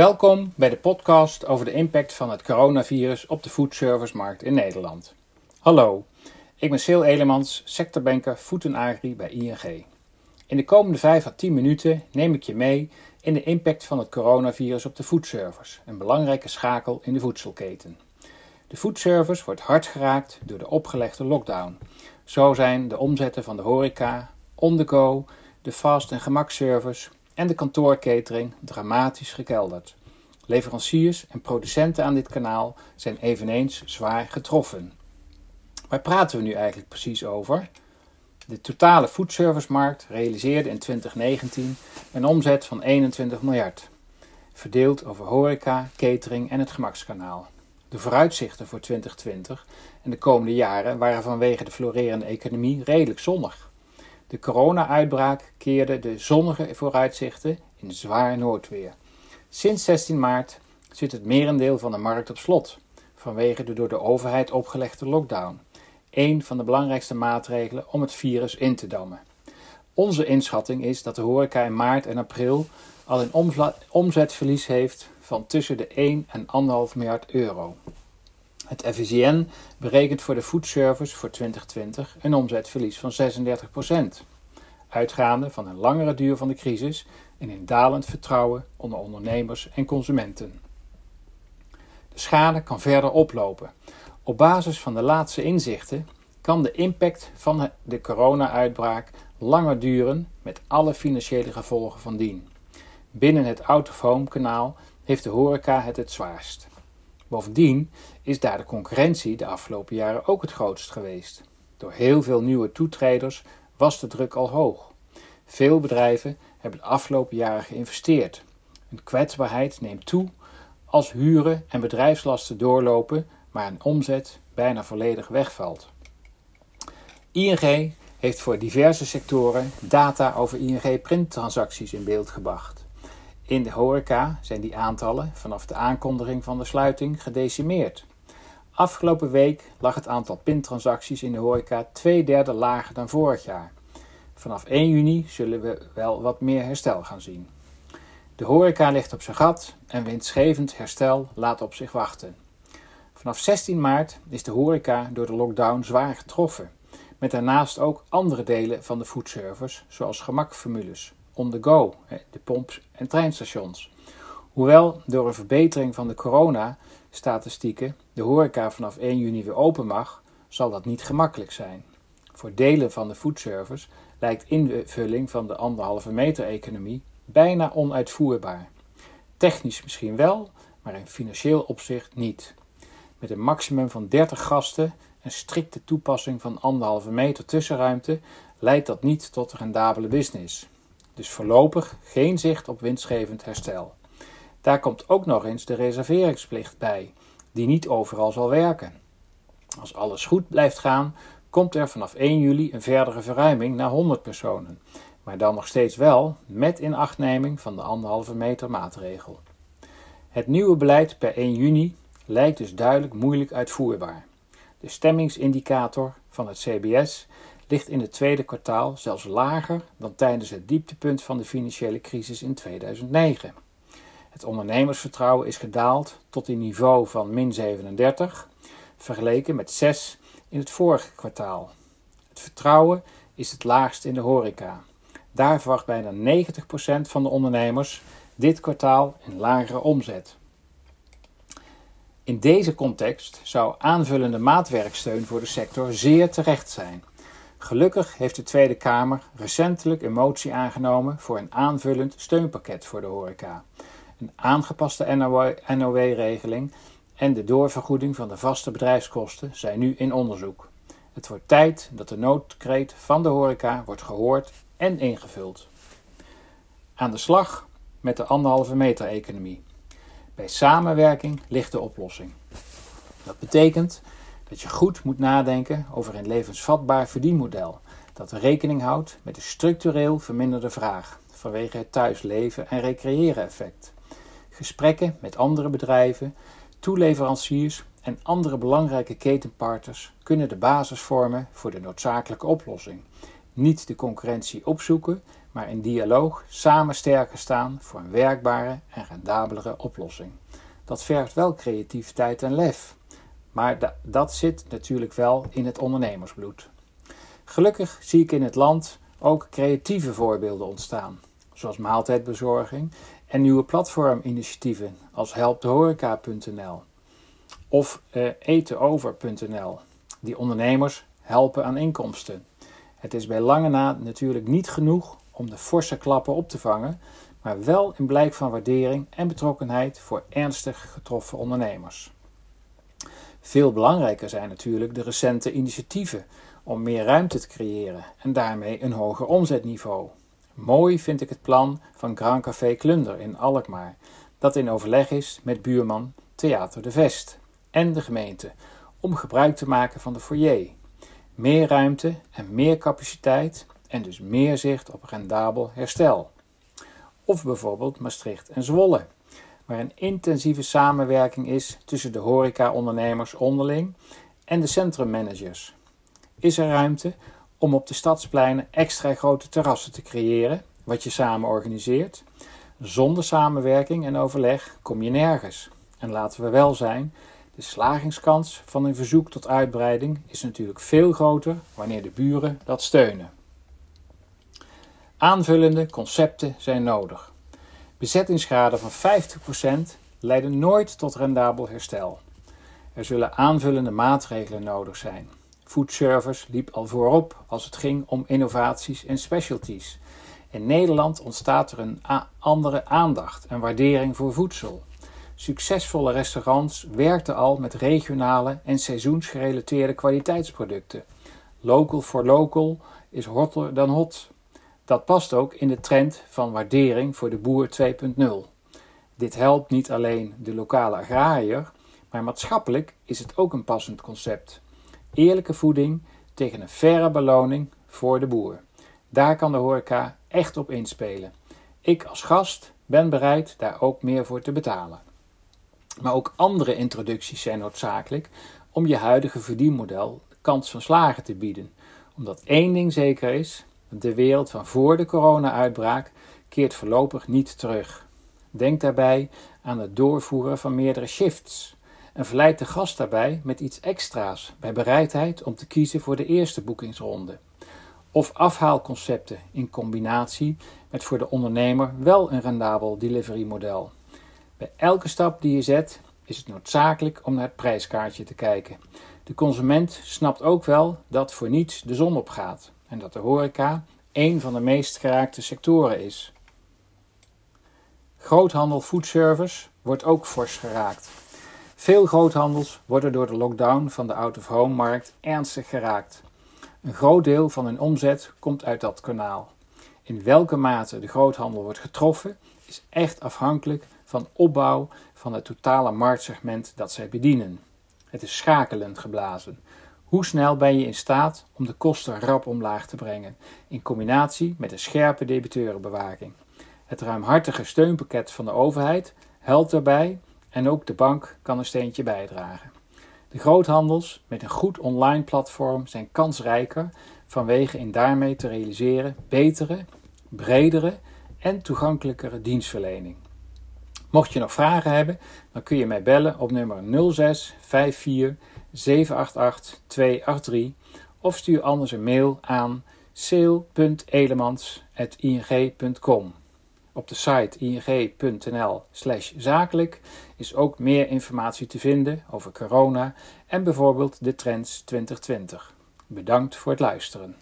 Welkom bij de podcast over de impact van het coronavirus op de foodservicemarkt in Nederland. Hallo, ik ben Sil Elemans, sectorbanker Food Agri bij ING. In de komende 5 à 10 minuten neem ik je mee in de impact van het coronavirus op de foodservice, een belangrijke schakel in de voedselketen. De foodservice wordt hard geraakt door de opgelegde lockdown. Zo zijn de omzetten van de horeca, on the go, de fast- en gemakservice en de kantoorkatering dramatisch gekelderd. Leveranciers en producenten aan dit kanaal zijn eveneens zwaar getroffen. Waar praten we nu eigenlijk precies over? De totale foodservicemarkt realiseerde in 2019 een omzet van 21 miljard, verdeeld over horeca, catering en het gemakskanaal. De vooruitzichten voor 2020 en de komende jaren waren vanwege de florerende economie redelijk zonnig. De corona-uitbraak keerde de zonnige vooruitzichten in zwaar noodweer. Sinds 16 maart zit het merendeel van de markt op slot vanwege de door de overheid opgelegde lockdown. Een van de belangrijkste maatregelen om het virus in te dammen. Onze inschatting is dat de horeca in maart en april al een omzetverlies heeft van tussen de 1 en 1,5 miljard euro. Het FVCN berekent voor de foodservice voor 2020 een omzetverlies van 36%, uitgaande van een langere duur van de crisis en een dalend vertrouwen onder ondernemers en consumenten. De schade kan verder oplopen. Op basis van de laatste inzichten kan de impact van de corona-uitbraak langer duren met alle financiële gevolgen van dien. Binnen het out-of-home kanaal heeft de horeca het het zwaarst. Bovendien is daar de concurrentie de afgelopen jaren ook het grootst geweest. Door heel veel nieuwe toetreders was de druk al hoog. Veel bedrijven hebben de afgelopen jaren geïnvesteerd. Hun kwetsbaarheid neemt toe als huren en bedrijfslasten doorlopen, maar een omzet bijna volledig wegvalt. ING heeft voor diverse sectoren data over ING-printtransacties in beeld gebracht. In de horeca zijn die aantallen vanaf de aankondiging van de sluiting gedecimeerd. Afgelopen week lag het aantal pintransacties in de horeca twee derde lager dan vorig jaar. Vanaf 1 juni zullen we wel wat meer herstel gaan zien. De horeca ligt op zijn gat en winstgevend herstel laat op zich wachten. Vanaf 16 maart is de horeca door de lockdown zwaar getroffen, met daarnaast ook andere delen van de foodservice, zoals gemakformules, on the go, de pomps en treinstations. Hoewel door een verbetering van de corona-statistieken de horeca vanaf 1 juni weer open mag, zal dat niet gemakkelijk zijn. Voor delen van de foodservice lijkt invulling van de anderhalve meter economie bijna onuitvoerbaar. Technisch misschien wel, maar in financieel opzicht niet. Met een maximum van 30 gasten en strikte toepassing van anderhalve meter tussenruimte leidt dat niet tot rendabele business. Dus voorlopig geen zicht op winstgevend herstel. Daar komt ook nog eens de reserveringsplicht bij, die niet overal zal werken. Als alles goed blijft gaan, komt er vanaf 1 juli een verdere verruiming naar 100 personen, maar dan nog steeds wel met inachtneming van de anderhalve meter maatregel. Het nieuwe beleid per 1 juni lijkt dus duidelijk moeilijk uitvoerbaar. De stemmingsindicator van het CBS ligt in het tweede kwartaal zelfs lager dan tijdens het dieptepunt van de financiële crisis in 2009. Het ondernemersvertrouwen is gedaald tot een niveau van min 37, vergeleken met 6 in het vorige kwartaal. Het vertrouwen is het laagst in de horeca. Daar verwacht bijna 90% van de ondernemers dit kwartaal een lagere omzet. In deze context zou aanvullende maatwerksteun voor de sector zeer terecht zijn. Gelukkig heeft de Tweede Kamer recentelijk een motie aangenomen voor een aanvullend steunpakket voor de horeca. Een aangepaste NOW-regeling en de doorvergoeding van de vaste bedrijfskosten zijn nu in onderzoek. Het wordt tijd dat de noodkreet van de horeca wordt gehoord en ingevuld. Aan de slag met de anderhalve meter economie. Bij samenwerking ligt de oplossing. Dat betekent dat je goed moet nadenken over een levensvatbaar verdienmodel dat rekening houdt met de structureel verminderde vraag vanwege het thuisleven en recreëren effect. Gesprekken met andere bedrijven, toeleveranciers en andere belangrijke ketenpartners kunnen de basis vormen voor de noodzakelijke oplossing. Niet de concurrentie opzoeken, maar in dialoog samen sterker staan voor een werkbare en rendabelere oplossing. Dat vergt wel creativiteit en lef, maar dat zit natuurlijk wel in het ondernemersbloed. Gelukkig zie ik in het land ook creatieve voorbeelden ontstaan, zoals maaltijdbezorging en nieuwe platforminitiatieven als helpdehoreca.nl of uh, etenover.nl, die ondernemers helpen aan inkomsten. Het is bij lange na natuurlijk niet genoeg om de forse klappen op te vangen, maar wel een blijk van waardering en betrokkenheid voor ernstig getroffen ondernemers. Veel belangrijker zijn natuurlijk de recente initiatieven om meer ruimte te creëren en daarmee een hoger omzetniveau. Mooi vind ik het plan van Grand Café Klunder in Alkmaar, dat in overleg is met buurman Theater de Vest en de gemeente om gebruik te maken van de foyer. Meer ruimte en meer capaciteit en dus meer zicht op rendabel herstel. Of bijvoorbeeld Maastricht en Zwolle, waar een intensieve samenwerking is tussen de horeca-ondernemers onderling en de centrummanagers. Is er ruimte om op de stadspleinen extra grote terrassen te creëren, wat je samen organiseert? Zonder samenwerking en overleg kom je nergens. En laten we wel zijn, de slagingskans van een verzoek tot uitbreiding is natuurlijk veel groter wanneer de buren dat steunen. Aanvullende concepten zijn nodig. Bezettingsgraden van 50% leiden nooit tot rendabel herstel. Er zullen aanvullende maatregelen nodig zijn. Foodservice liep al voorop als het ging om innovaties en specialties. In Nederland ontstaat er een andere aandacht en waardering voor voedsel. Succesvolle restaurants werkten al met regionale en seizoensgerelateerde kwaliteitsproducten. Local for local is hotter dan hot. Dat past ook in de trend van waardering voor de boer 2.0. Dit helpt niet alleen de lokale agrariër, maar maatschappelijk is het ook een passend concept. Eerlijke voeding tegen een faire beloning voor de boer. Daar kan de horeca echt op inspelen. Ik als gast ben bereid daar ook meer voor te betalen. Maar ook andere introducties zijn noodzakelijk om je huidige verdienmodel de kans van slagen te bieden. Omdat één ding zeker is: de wereld van voor de corona-uitbraak keert voorlopig niet terug. Denk daarbij aan het doorvoeren van meerdere shifts en verleid de gast daarbij met iets extra's bij bereidheid om te kiezen voor de eerste boekingsronde. Of afhaalconcepten in combinatie met voor de ondernemer wel een rendabel delivery model. Bij elke stap die je zet is het noodzakelijk om naar het prijskaartje te kijken. De consument snapt ook wel dat voor niets de zon opgaat en dat de horeca een van de meest geraakte sectoren is. Groothandel foodservice wordt ook fors geraakt. Veel groothandels worden door de lockdown van de out-of-home markt ernstig geraakt. Een groot deel van hun omzet komt uit dat kanaal. In welke mate de groothandel wordt getroffen is echt afhankelijk van opbouw van het totale marktsegment dat zij bedienen. Het is schakelend geblazen. Hoe snel ben je in staat om de kosten rap omlaag te brengen, in combinatie met een scherpe debiteurenbewaking? Het ruimhartige steunpakket van de overheid helpt daarbij en ook de bank kan een steentje bijdragen. De groothandels met een goed online platform zijn kansrijker vanwege in daarmee te realiseren betere, bredere en toegankelijkere dienstverlening. Mocht je nog vragen hebben, dan kun je mij bellen op nummer 06 54 788 283 of stuur anders een mail aan sale.elemans.ing.com. Op de site ing.nl/zakelijk is ook meer informatie te vinden over corona en bijvoorbeeld de trends 2020. Bedankt voor het luisteren.